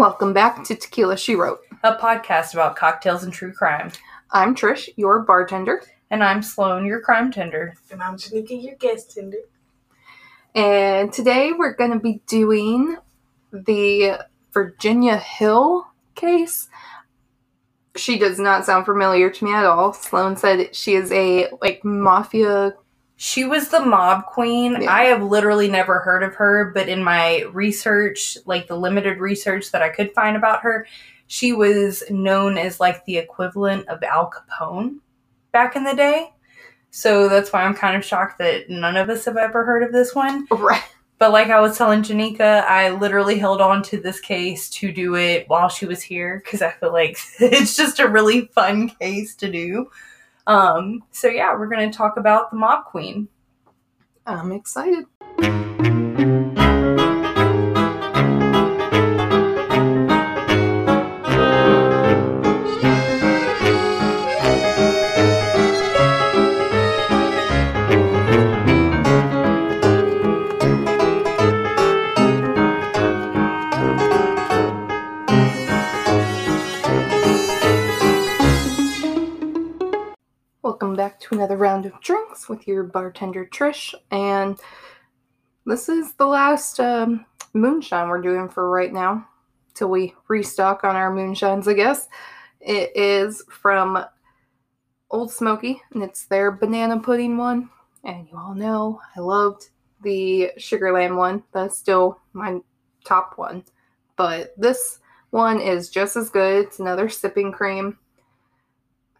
Welcome back to Tequila She Wrote. a podcast about cocktails and true crime. I'm Trish, your bartender, And I'm Sloane, your crime tender. And I'm Janika, your guest tender. and today we're going to be doing the Virginia Hill case. She does not sound familiar to me at all. Sloane said she is a like mafia. She was the mob queen. Yeah. I have literally never heard of her, but in my research, like the limited research that I could find about her, she was known as like the equivalent of Al Capone back in the day. So that's why I'm kind of shocked that none of us have ever heard of this one. Right. But like I was telling Janika, I literally held on to this case to do it while she was here because I feel like it's just a really fun case to do. Um, so yeah, we're gonna talk about the mob queen. I'm excited. Another round of drinks with your bartender Trish, and this is the last um, moonshine we're doing for right now till we restock on our moonshines. I guess it is from Ole Smoky, and it's their banana pudding one. And you all know I loved the Sugarland one. That's still my top one, but this one is just as good. It's another sipping cream.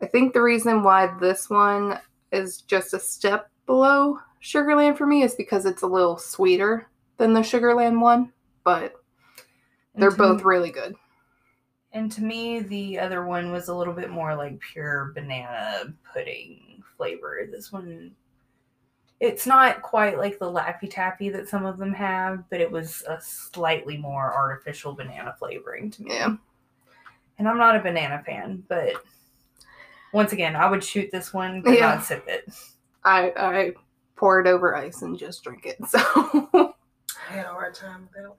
I think the reason why this one is just a step below Sugarland for me is because it's a little sweeter than the Sugarland one, but they're both me- really good. And to me, the other one was a little bit more like pure banana pudding flavor. This one, it's not quite like the Laffy Taffy that some of them have, but it was a slightly more artificial banana flavoring to me. Yeah. And I'm not a banana fan, but once again, I would shoot this one, but Yeah. not sip it. I I pour it over ice and just drink it. So I had a hard time with that.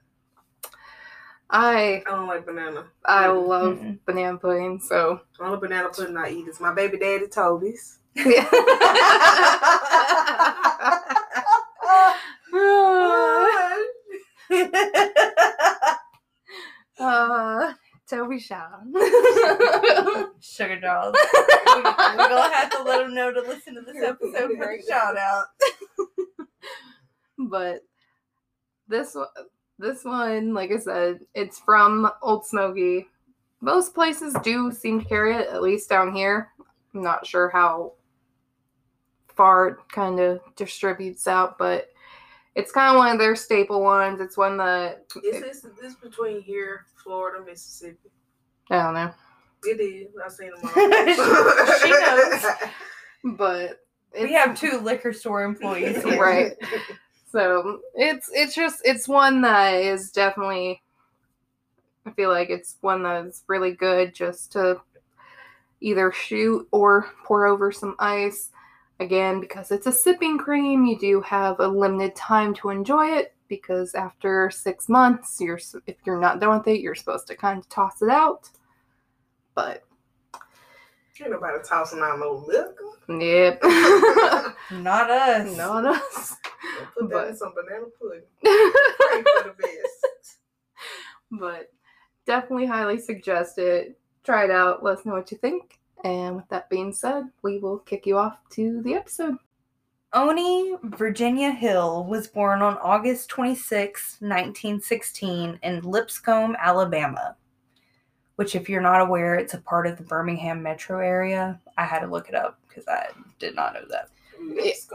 I I don't like banana. I love Mm-mm. banana pudding. So The only banana pudding I eat is my baby daddy Toby's. yeah. uh, Toby shall. Sugar dolls. We're gonna have to let them know to listen to this episode for a shout out. but this this one, like I said, it's from Ole Smoky. Most places do seem to carry it, at least down here. I'm not sure how far it kind of distributes out, but it's kind of one of their staple ones. It's one that Is this this between here, Florida, Mississippi? I don't know, It is. I've seen them all. She knows. but We have two liquor store employees here. Right. So it's it's just it's one that is definitely I feel like it's one that's really good just to either shoot or pour over some ice. Again, because it's a sipping cream, you do have a limited time to enjoy it because after six months, you're if you're not done with it, you're supposed to kind of toss it out. But Ain't nobody tossing out no liquor. yep, Not us. not us. Put that But- in some banana pudding. Pray for the best. but definitely highly suggest it. Try it out. Let us know what you think. And with that being said, we will kick you off to the episode. Oni Virginia Hill was born on August 26, 1916, in Lipscomb, Alabama. Which, if you're not aware, it's a part of the Birmingham metro area. I had to look it up because I did not know that. Let's.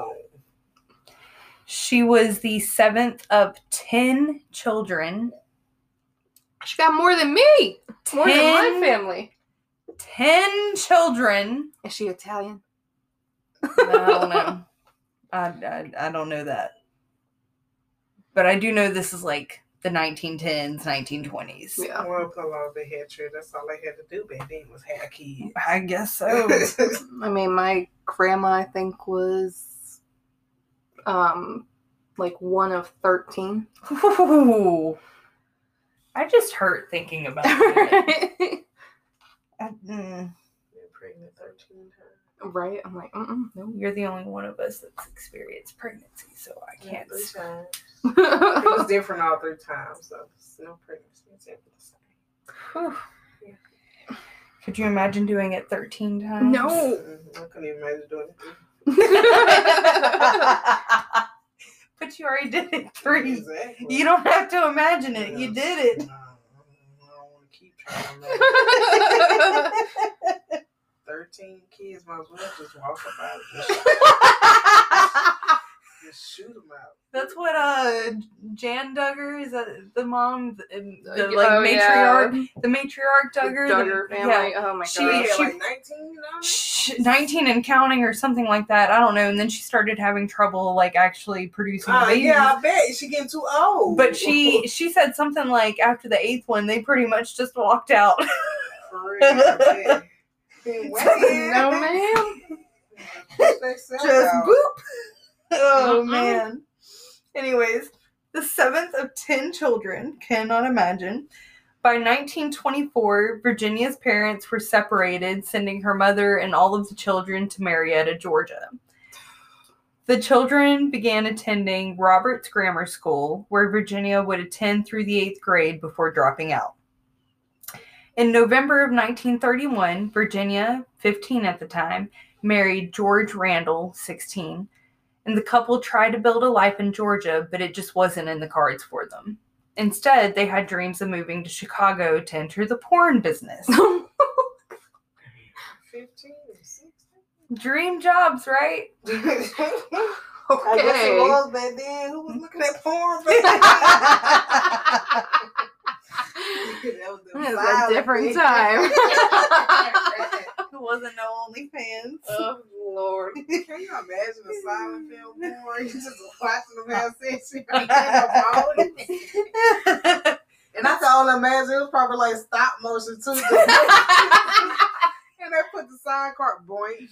She was the seventh of 10 children. She got more than me. More than my family. 10 children. Is she Italian? I don't know. I, I, I don't know that. But I do know this is like the 1910s, 1920s. Yeah. Well, a lot of they had children. That's all they had to do back then was have kids. I guess so. I mean, my grandma, I think, was um like one of 13. Ooh. I just hurt thinking about it. I- mm, Been pregnant 13 times. right? I'm like, mm no. you're the only one of us that's experienced pregnancy, so I can't. three times. It was different all three times, so it's no pregnancy. It's ever the same. Yeah. Could you imagine doing it 13 times? No. Mhm, I couldn't even imagine doing it. but you already did it three. Exactly. You don't have to imagine it. You did it. No, I don't want to keep trying to make 13 kids. Might as well just walk up out and just, shoot them out. That's what uh Jan Duggar is that the mom the Oh, like matriarch yeah. the matriarch Duggar, the- Duggar family. Oh my She- She god. she- like 19 on 19 and counting or something like that. I don't know. And then she started having trouble like actually producing Uh, babies. yeah, I bet she getting too old. But she she said something like after the eighth one, they pretty much just walked out. For real, I bet. Been waiting. no ma'am. Just out. boop. Oh Mm-mm. man. Anyways, the seventh of ten children, cannot imagine. By 1924, Virginia's parents were separated, sending her mother and all of the children to Marietta, Georgia. The children began attending Roberts Grammar School, where Virginia would attend through the eighth grade before dropping out. In November of 1931, Virginia, 15 at the time, married George Randall, 16, and the couple tried to build a life in Georgia, but it just wasn't in the cards for them. Instead, they had dreams of moving to Chicago to enter the porn business. 15 or 16. Dream jobs, right? I guess Okay. it was back then. Who was looking at porn back then? that was them It was a different time. It wasn't no OnlyFans. oh Lord. Can you imagine a silent film porn? You just watching them have sex. You ain't getting no bonus. And I can only imagine it was probably like stop motion too. and they put the card boing.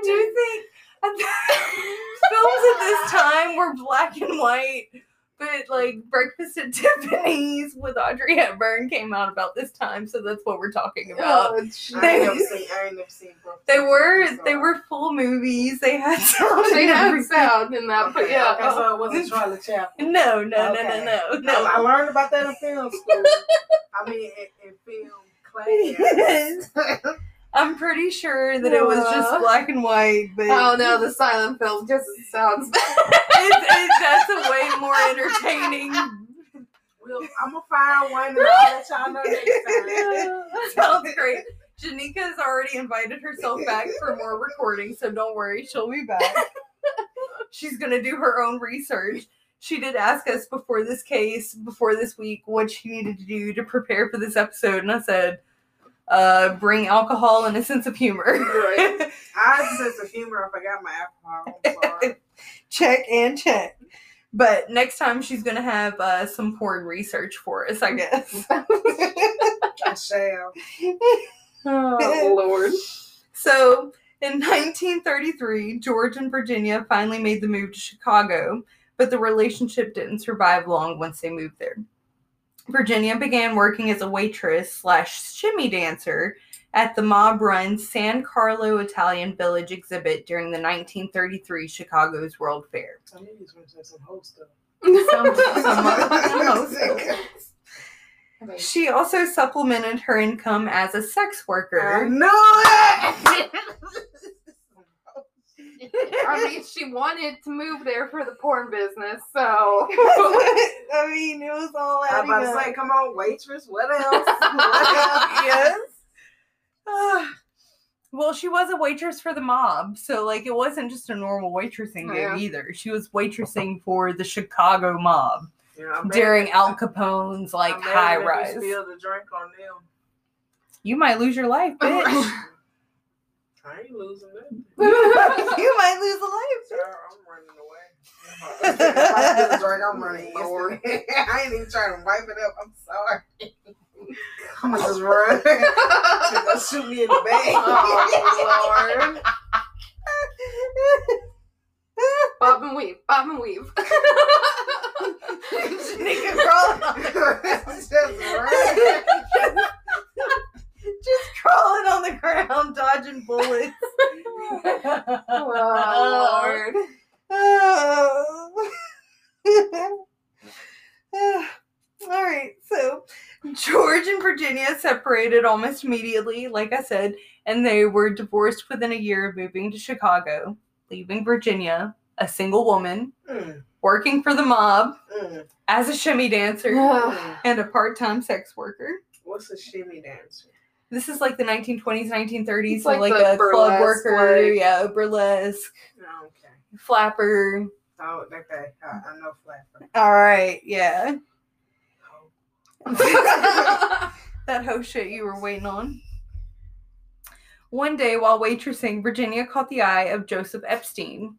I do think films at this time were black and white, but like Breakfast at Tiffany's with Audrey Hepburn came out about this time, so that's what we're talking oh, about. Oh, I never seen. I never seen. They were Nine-Nine, they were full movies. They had sound They had sound in that, but Okay, yeah. okay, so it wasn't Charlie Chaplin. No, no, no, Okay. no, no, No, I learned about that in film school. I mean, in, in film class. I'm pretty sure that it was just black and white, but Oh no, the silent film just sounds it, it, that's a way more entertaining. We'll, I'm gonna fire one and I'll let y'all know next time. Sounds great. Janika has already invited herself back for more recording, so don't worry, she'll be back. She's gonna do her own research. She did ask us before this case, before this week, what she needed to do to prepare for this episode, and I said, uh, bring alcohol and a sense of humor. Right. I have a sense of humor if I got my alcohol. I'm sorry. check and check. But next time she's gonna have uh, some porn research for us, I guess. I shall. Oh Lord. So in 1933, George and Virginia finally made the move to Chicago, but the relationship didn't survive long once they moved there. Virginia began working as a waitress slash shimmy dancer at the mob run San Carlo Italian Village exhibit during the 1933 Chicago's World Fair. I knew you was gonna some whole stuff. Some- some most She also supplemented her income as a sex I worker. knew it. I mean, she wanted to move there for the porn business, so I mean, it was all adding about to say, come on, waitress. What else? What else? yes. Well, she was a waitress for the mob, so like it wasn't just a normal waitressing gig Yeah. either. She was waitressing for the Chicago mob Yeah, I during Al Capone's like high rise. The drink on them. You might lose your life, bitch. Ain't losing nothing. you might lose a life. Girl, I'm running away. I'm running. I ain't even trying to wipe it up. I'm sorry. I'm gonna just run. gonna shoot me in the back. Oh, Lord. Bob and weave, bob and weave. Nigga rolling on the separated almost immediately, like I said, and they were divorced within a year of moving to Chicago, leaving Virginia, a single woman, Mm, working for the mob mm, as a shimmy dancer mm. and a part time sex worker. What's a shimmy dancer? This is like the 1920s, 1930s, It's so like like, a club worker, like- yeah, burlesque, Oh, okay. flapper. Oh, okay. I, I know flapper. All right, yeah. Oh. that hoe shit you were waiting on. One day while waitressing, Virginia caught the eye of Joseph Epstein,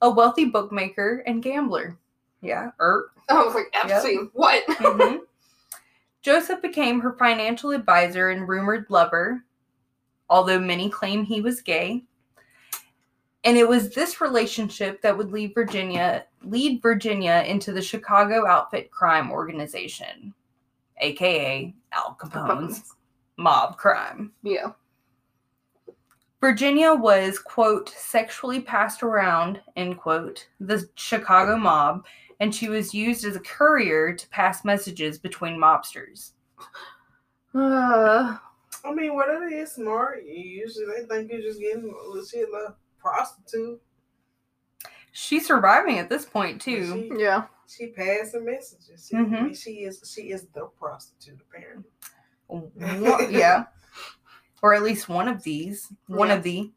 a wealthy bookmaker and gambler. Yeah, er. I was like, Epstein, what? mhm. Joseph became her financial advisor and rumored lover, although many claim he was gay. And it was this relationship that would lead Virginia lead Virginia into the Chicago Outfit Crime Organization, aka Al Capone's mob crime. Yeah. Virginia was, quote, sexually passed around, end quote, the Chicago mob, and she was used as a courier to pass messages between mobsters. Uh, I mean, whatever is smart, usually they think you're just getting a legit little prostitute. She's surviving at this point, too. She, yeah. she passing messages. She, Mhm. I mean, she is she is the prostitute apparently. One- yeah. Or at least one of these. One Yeah. of the.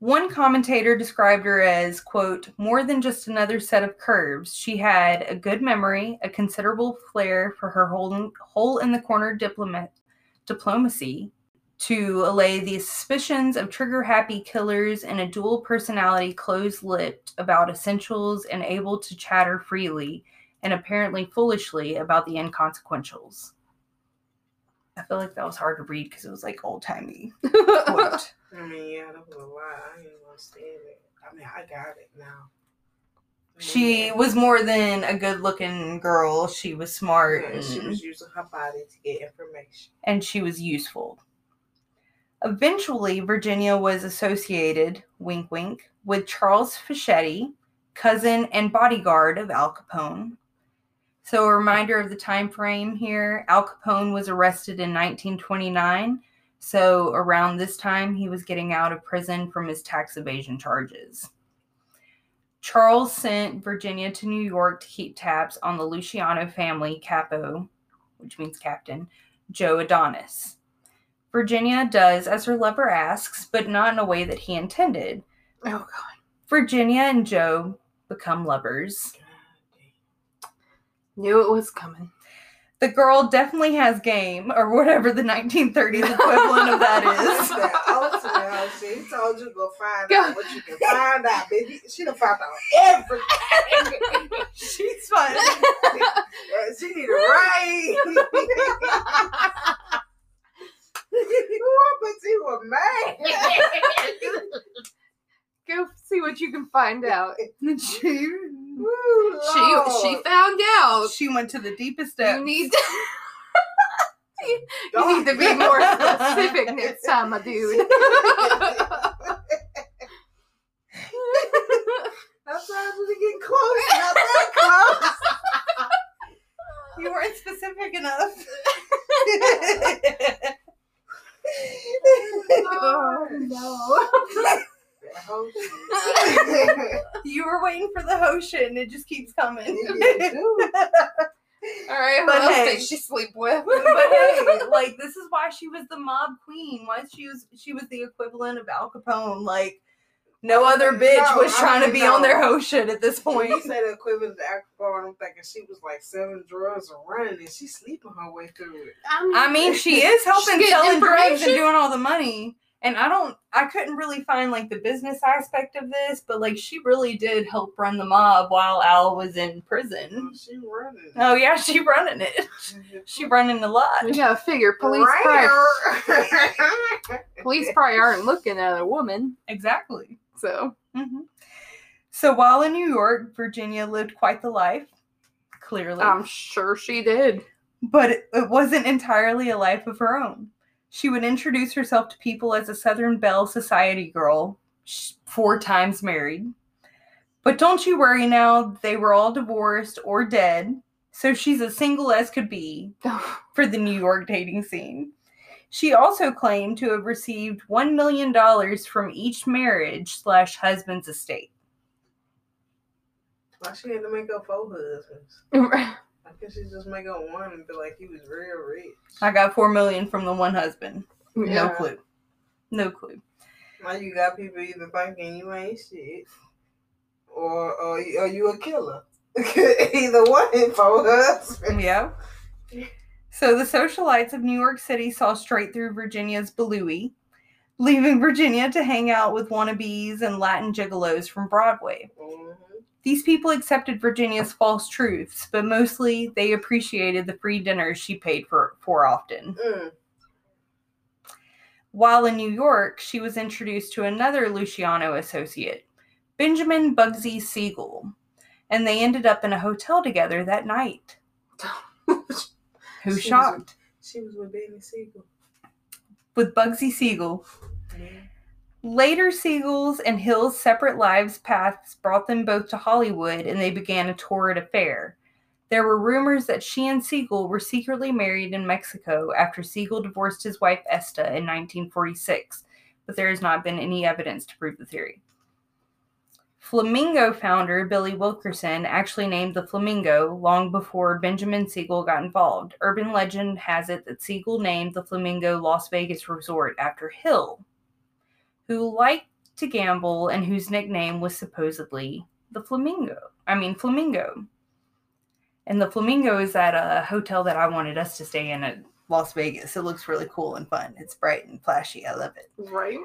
One commentator described her as, quote, more than just another set of curves. She had a good memory, a considerable flair for her hole, hole in the corner diplomat, diplomacy to allay the suspicions of trigger happy killers and a dual personality closed lipped about essentials and able to chatter freely and apparently foolishly about the inconsequentials. I feel like that was hard to read because it was like old timey. I mean, yeah, that was a lot. I didn't understand it. I mean, I got it now. She was more than a good looking girl. She was smart Yeah, she was using her body to get information. and she was useful. Eventually, Virginia was associated, wink wink, with Charles Fischetti, cousin and bodyguard of Al Capone. So, a reminder of the time frame here Al Capone was arrested in 1929. So, around this time, he was getting out of prison from his tax evasion charges. Charles sent Virginia to New York to keep tabs on the Luciano family capo, which means captain, Joe Adonis. Virginia does as her lover asks, but not in a way that he intended. oh, God. Virginia and Joe become lovers. Knew it was coming. The girl definitely has game, or whatever the 1930s equivalent of that is. That ultimate shit. He told you to go find out what you can find out, baby. She done found out everything. She's fun. she need a right. Ooh, but you were mad. Go see what you can find out. she, Ooh, She she found out. she went to the deepest depths. You need to, you need to be more specific next time, my dude. I'm trying to get close. Not that close. You weren't specific enough. oh no. That whole shit. you were waiting for the ocean. and it just keeps coming. All right, who But else hey. did she sleep with? but hey, like this is why she was the mob queen. Why she was she was the equivalent of Al Capone. Like no other bitch No, was I trying to mean, be on their hoe shit at this When you point. say the equivalent to alcohol, I'm thinking she was like selling drugs and running, and she's sleeping her way through it. I mean, she is helping She's getting selling drugs and doing all the money. And I don't, I couldn't really find like the business aspect of this, but like she really did help run the mob while Al was in prison. She running. Oh yeah, she running it. She running a lot. We gotta figure police probably, police probably aren't looking at a woman, Exactly. so hmm So while in New York, Virginia lived quite the life, clearly. I'm sure she did. but it, it wasn't entirely a life of her own. She would introduce herself to people as a Southern Belle Society girl, four times married. But don't you worry now, they were all divorced or dead, so she's as single as could be for the New York dating scene. She also claimed to have received $1 million from each marriage slash husband's estate. Why she had to make up four husbands? I guess she just make up one and be like he was real rich. I got 4 million from the one husband. No clue. No clue. Now you got people either thinking you ain't shit, or or, you- or you a killer. either one, four husbands. Yeah. So the socialites of New York City saw straight through Virginia's Belouie, leaving Virginia to hang out with wannabes and Latin gigolos from Broadway. Mhm. These people accepted Virginia's false truths, but mostly they appreciated the free dinners she paid for, for often. Mm. While in New York, she was introduced to another Luciano associate, Benjamin Bugsy Siegel, and they ended up in a hotel together that night. Who She was shocked? She was with Benny Siegel. With Bugsy Siegel. Yeah. Later, Siegel's and Hill's separate lives paths brought them both to Hollywood and they began a torrid affair. There were rumors that she and Siegel were secretly married in Mexico after Siegel divorced his wife Esta in 1946, but there has not been any evidence to prove the theory. Flamingo founder Billy Wilkerson actually named the Flamingo long before Benjamin Siegel got involved. Urban legend has it that Siegel named the Flamingo Las Vegas Resort after Hill, who liked to gamble and whose nickname was supposedly the Flamingo. I mean, Flamingo. And the Flamingo is at a hotel that I wanted us to stay in at Las Vegas. It looks really cool and fun. It's bright and flashy. I love it. Right.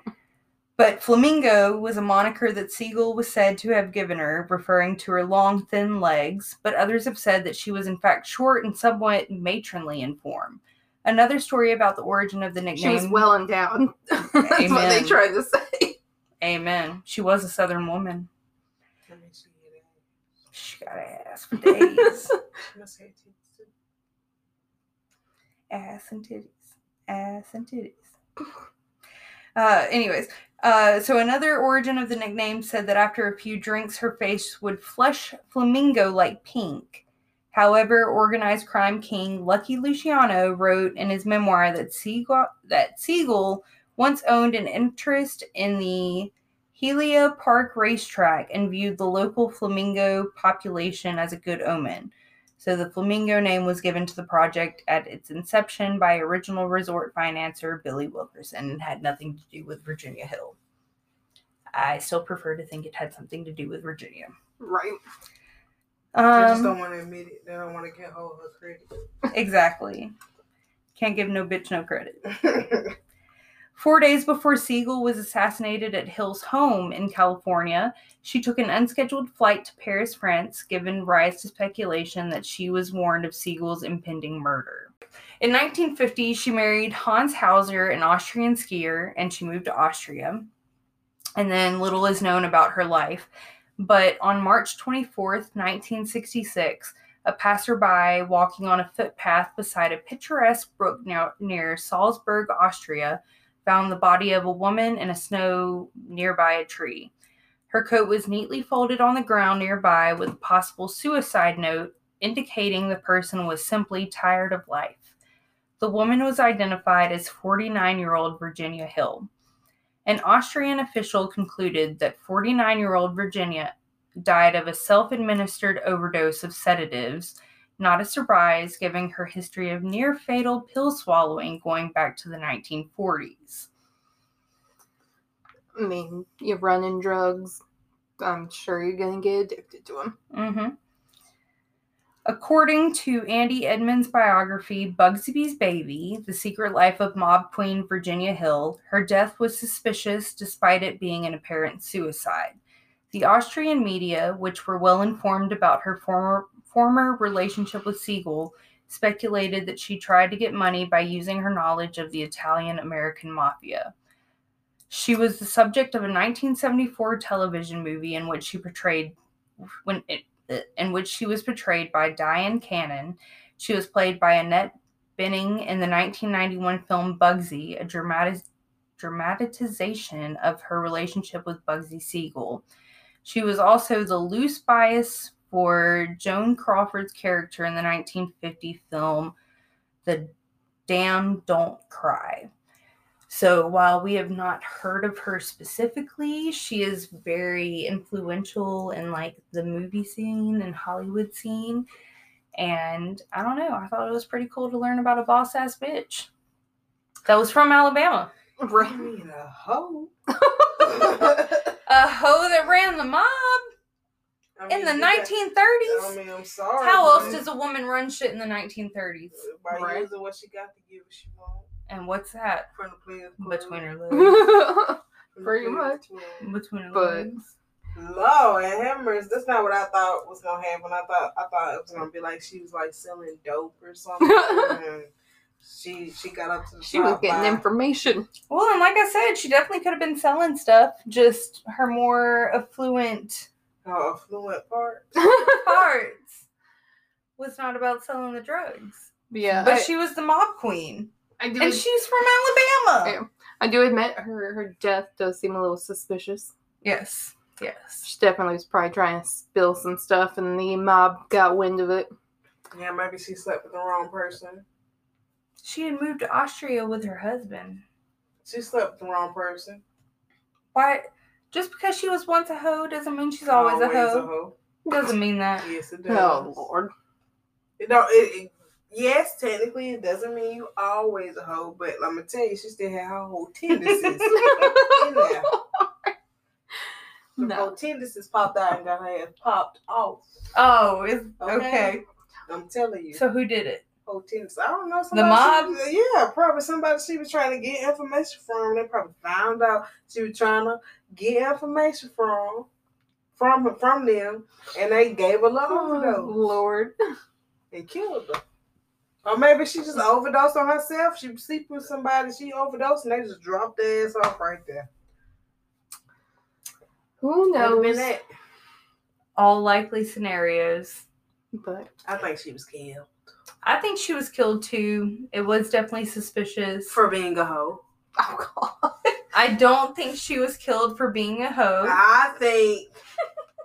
But Flamingo was a moniker that Siegel was said to have given her, referring to her long, thin legs, but others have said that she was in fact short and somewhat matronly in form. Another story about the origin of the nickname. She was well endowed. That's what they Amen. tried to say. Amen. She was a southern woman. Let me see it. She got ass for days. She must have tits too. ass and titties. Ass and titties. Uh, anyways, uh, so another origin of the nickname said that after a few drinks, her face would flush flamingo like pink. However, organized crime king Lucky Luciano wrote in his memoir that Siegel, that Siegel once owned an interest in the Hialeah Park racetrack and viewed the local flamingo population as a good omen. So the Flamingo name was given to the project at its inception by original resort financier Billy Wilkerson and had nothing to do with Virginia Hill. I still prefer to think it had something to do with Virginia. Right. They just Um, don't want to admit it. They don't want to get hold of her exactly. Can't give no bitch no credit. credit. Four days before Siegel was assassinated at Hill's home in California, she took an unscheduled flight to Paris, France, giving rise to speculation that she was warned of Siegel's impending murder. In 1950, she married Hans Hauser, an Austrian skier, and she moved to Austria. And then little is known about her life. But on March 24th, 1966, a passerby walking on a footpath beside a picturesque brook near, Salzburg, Austria, found the body of a woman in a snow nearby a tree. Her coat was neatly folded on the ground nearby with a possible suicide note indicating the person was simply tired of life. The woman was identified as 49 year old Virginia Hill. An Austrian official concluded that 49 year old Virginia died of a self administered overdose of sedatives not a surprise given her history of near fatal pill swallowing going back to the 1940s. I mean, you're running drugs. I'm sure you're gonna get addicted to them. hmm According to Andy Edmonds' biography, Bugsy's Baby The Secret Life of Mob Queen Virginia Hill, her death was suspicious despite it being an apparent suicide. The Austrian media, which were well informed about her former, former relationship with Siegel, speculated that she tried to get money by using her knowledge of the Italian American mafia. She was the subject of a 1974 television movie in which she portrayed when it, in which she was portrayed by Dyan Cannon. She was played by Annette Bening in the 1991 film Bugsy, a dramatic dramatization of her relationship with Bugsy Siegel. She was also the loose bias for Joan Crawford's character in the 1950 film The Damn Don't Cry. So while we have not heard of her specifically, she is very influential in like the movie scene and Hollywood scene. And I don't know, I thought it was pretty cool to learn about a boss ass bitch. That was from Alabama. I mean, a hoe. A hoe that ran the mob I in the you got- 1930s. I mean, I'm sorry. How else does a woman run shit in the 1930s? by Right. using what she got to give, she won't. And what's that? From the players Between her legs. Pretty much. Between her But- legs. and hammers. That's not what I thought was gonna happen. I thought I thought it was gonna be like she was like selling dope or something. and she she got up to the she was getting by- information. Well, and like I said, she definitely could have been selling stuff. Just her more affluent her affluent part. parts was not about selling the drugs. yeah, But I, she was the mob queen. I do. And she's from Alabama. Yeah. I do admit her her death does seem a little suspicious. Yes. Yes. She definitely was probably trying to spill some stuff, and the mob got wind of it. Yeah, maybe she slept with the wrong person. She had moved to Austria with her husband. She slept with the wrong person. Why? Just because she was once a hoe doesn't mean she's always, a hoe. a, hoe. Doesn't mean that. Yes, it oh, does. Oh lord! You know, it, it, yes, technically, it doesn't mean you always a hoe, but let me tell you, she still had her whole tendencies in there. The No. whole tendencies popped out and got her ass popped off. Oh, is Okay. okay. I'm telling you. So who did it? whole tendencies. I don't know. The mob? she- yeah, probably somebody she was trying to get information from. And they probably found out she was trying to get information from. From from them, and they gave her a little Oh, lord! and killed her. Or maybe she just overdosed on herself. She was sleeping with somebody, she overdosed, and they just dropped their ass off right there. Who Could have been knows? All likely scenarios. But I think she was killed I think she was killed too. It was definitely suspicious. for being a hoe. oh god! I don't think she was killed for being a hoe. I think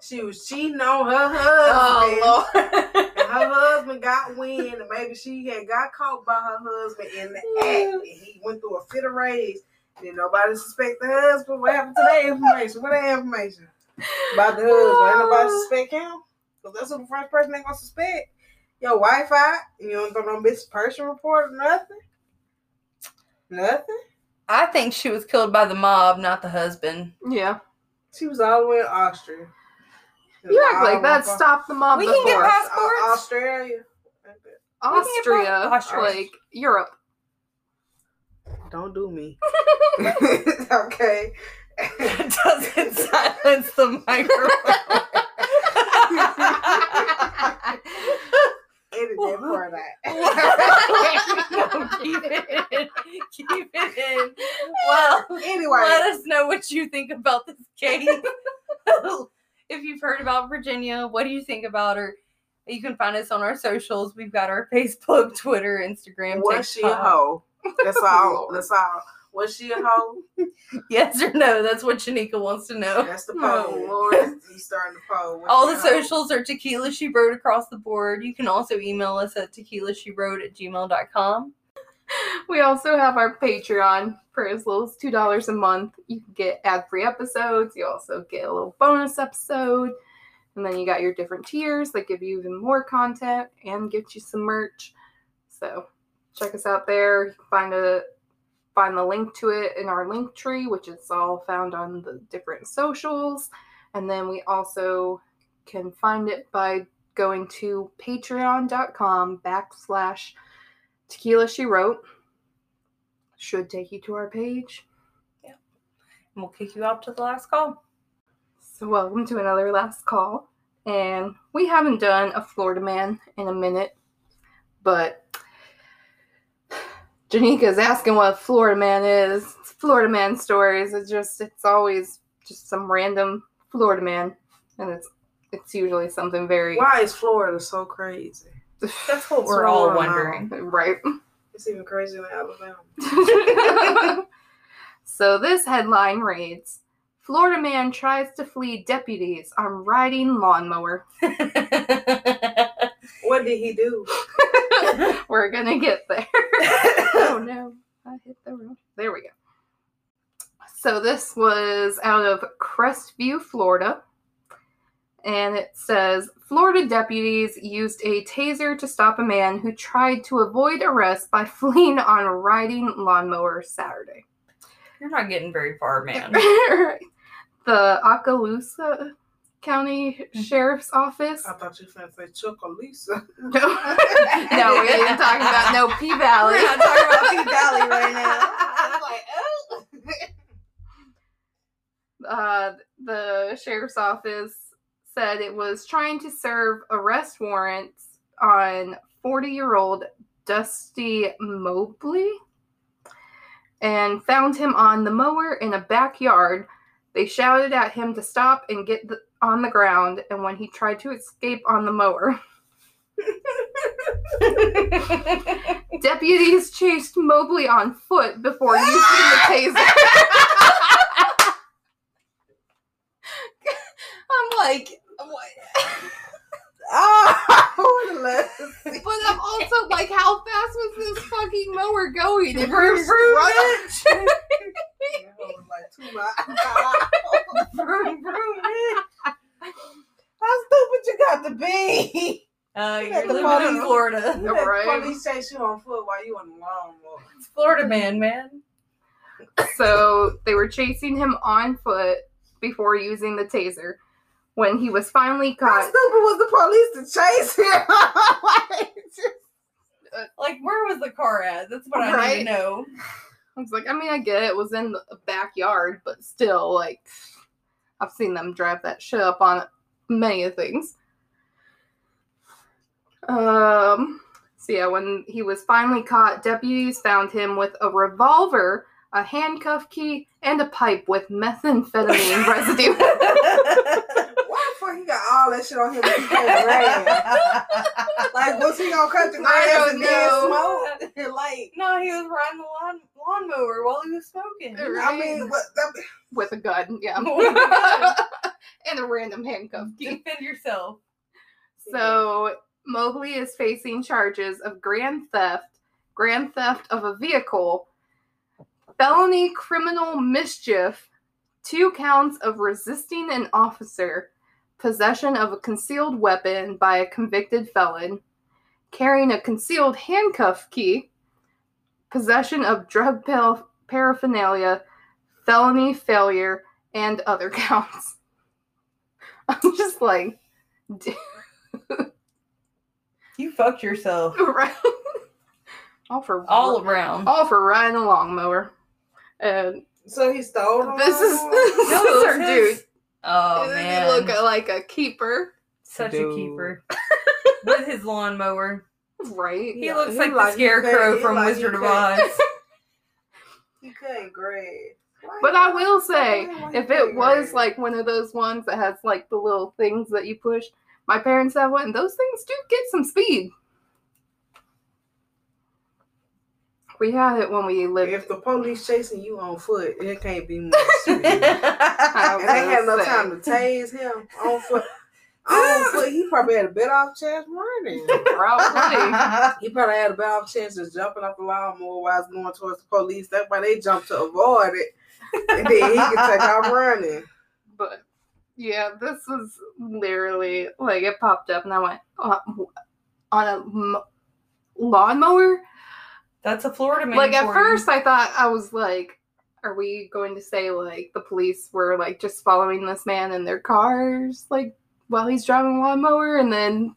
she was cheating on her husband. Oh Lord. And her husband got wind, and maybe she had got caught by her husband in the act, and he went through a fit of rage. Did nobody suspect the husband? What happened to that information? What that information about the husband? Ain't nobody suspect him? Because that's what the first person they gonna suspect. Your wife out, you don't throw no missing person report or nothing? Nothing? I think she was killed by the mob, not the husband. Yeah, She was all the way in Austria. You act like that. Stop. Stop the mob We can get before. past- passports? Australia. Austria, Austria. like Europe. Don't do me. okay. Doesn't silence the microphone. Edit that part no, keep it in. Keep it in. Well, anyway, let us know what you think about this case. If you've heard about Virginia, what do you think about her? You can find us on our socials. We've got our Facebook, Twitter, Instagram, was she a hoe? That's all. That's all. Was she a hoe? Yes or no? That's what Shanika wants to know. That's the Oh, poll. Lord. He's starting the poll. Was All the a hoe? socials are Tequila She Wrote across the board. You can also email us at tequila she wrote at gmail.com. We also have our Patreon for as little as two dollars a month. You can get ad-free episodes. You also get a little bonus episode, and then you got your different tiers that give you even more content and get you some merch. So check us out there. You can find a find the link to it in our link tree, which is all found on the different socials. And then we also can find it by going to patreon.com backslash tequila she wrote should take you to our page Yeah. And we'll kick you out to the last call. so welcome to another last call and we haven't done a florida man in a minute but Janika's asking what Florida man is. It's Florida man stories. It's just it's always just some random Florida man, and it's it's usually something very Why is Florida so crazy? That's what we're What's all wrong? wondering. right. It's even crazier than Alabama. so this headline reads Florida man tries to flee deputies on riding lawnmower. What did he do? We're gonna get there. oh no, I hit the wrong. There we go. So this was out of Crestview, Florida. And it says Florida deputies used a taser to stop a man who tried to avoid arrest by fleeing on a riding lawnmower Saturday. You're not getting very far, man. the Okaloosa County Sheriff's Office. I thought you were going to say Chuck. No, no, we ain't talking about no P Valley. We're not talking about P Valley right now. I was like, oh. uh, the sheriff's office said it was trying to serve arrest warrants on 40 year old Dusty Mobley and found him on the mower in a backyard. They shouted at him to stop and get the, on the ground, and when he tried to escape on the mower, deputies chased Mobley on foot before using the taser. I'm like, what? Oh, let's see. But I'm also like, how fast was this fucking mower going? If Vroom, you're vroom, strut- That was like two miles. vroom, vroom, man. How stupid you got to be? Uh, At you're the living in Florida. You let Right. police chase you on foot while you on the lawnmower. It's Florida man, man. So they were chasing him on foot before using the taser. When he was finally caught. How caught, stupid was the police to chase him? Like, Like, where was the car at? That's what I need Right. to know. I was like, I mean, I get it, it was in the backyard, but still, like, I've seen them drive that shit up on many of things. Um, so yeah, when he was finally caught, deputies found him with a revolver, a handcuff key, and a pipe with methamphetamine residue. Why the fuck he got all that shit on him? when he can't rap? Like, was he gonna cut the I grass and then smoke? like, no, he was riding the lawn lawnmower while he was smoking. I mean, what, that, with a gun, yeah. A gun. and a random handcuff key. Defend yourself. So Mobley is facing charges of grand theft, grand theft of a vehicle, felony criminal mischief, two counts of resisting an officer, possession of a concealed weapon by a convicted felon, carrying a concealed handcuff key, possession of drug par- paraphernalia, felony failure, and other counts. I'm just like, You fucked yourself. right? all for All around. all for riding a lawnmower. And so he stole this is all? this No, is our his. dude. Oh And then man. he look like a keeper, Such Dude. a keeper. With his lawnmower. right? He Yeah, looks he like the like- he scarecrow can't- from like Wizard of Oz. He couldn't grade. But I will say, if it was grade? like one of those ones that has like the little things that you push, my parents have one. Those things do get some speed. We had it when we lived. if the police chasing you on foot, it can't be much. and I they had no time to tase him on foot. On foot, he probably had a better off chance running. Probably. He probably had a better off chance of jumping off the lawnmower while I was going towards the police. That's why they jumped to avoid it. And then he could take off running. but yeah, this was literally like it popped up, and I went uh, on a m- lawnmower. That's a Florida man. like at first, I thought I was like, "Are we going to say like the police were like just following this man in their cars, like while he's driving a lawnmower?" And then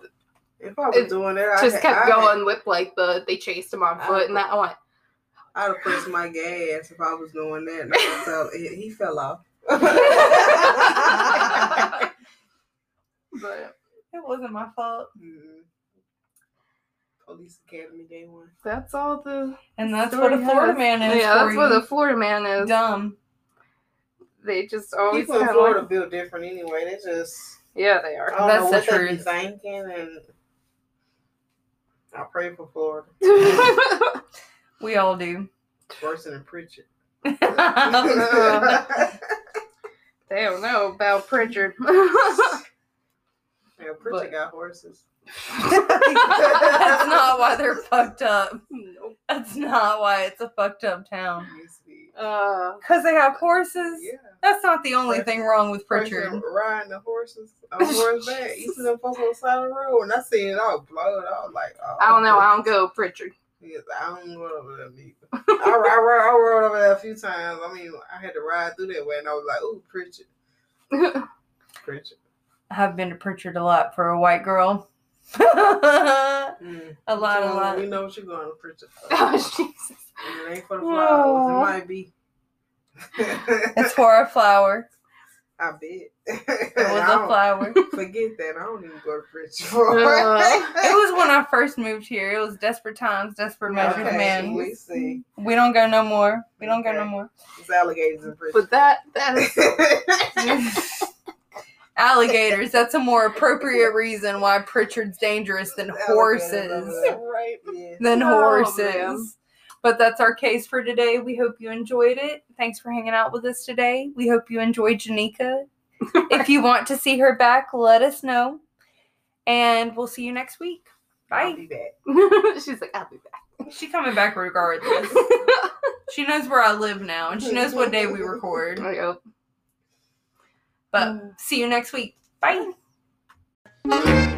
If I was It doing that, just I, kept I, going with like the they chased him on foot, and that I went, I'd have pressed my gas if I was doing that. And I fell, he, he fell off. but It wasn't my fault. Mm. Police Academy Day One. That's all the. And that's story what a Florida has. man is. Yeah, for that's what you. a Florida man is. dumb. They just always People in Florida like. build different anyway. They just Yeah, they I are. don't That's know the what they be truth. thinking, and I pray for Florida. We all do. Worse than Prichard. they don't know about Prichard. Yeah, Prichard But- got horses. That's not why they're fucked up. Nope. That's not why it's a fucked up town. Used to be- Uh, Because they have horses. Yeah. That's not the only thing wrong with Prichard. Person riding the horses on horseback. You see them folks on the side of the road, and I see it all blood. I was like, oh, I don't know. I don't go Prichard. Yes, I don't go over there neither. I, I, rode, I rode over there a few times. I mean, I had to ride through that way, and I was like, "Ooh, Prichard, Prichard." I have been to Prichard a lot for a white girl. a Mm. lot, a So, lot. We know what you're going to Prichard for. oh Jesus! It ain't for the flowers. Aw. It might be. It's for a flower. I bet. It It was a flower. Forget that. I don't even go to Prichard for. Uh, It was when I first moved here. It was desperate times, desperate measures, Okay, man. We see. We don't go no more. We don't go no more. It's alligators in Prichard. but that that is Alligators. That's a more appropriate reason why Prichard's dangerous than horses. right. Than Oh, horses. man. But that's our case for today. We hope you enjoyed it. Thanks for hanging out with us today. We hope you enjoyed Janikia. if you want to see her back, let us know. And we'll see you next week. I'll Bye. be back. She's like, I'll be back. She's coming back regardless. she knows where I live now, and she knows what day we record. Oh, yep. But mm. see you next week. Bye.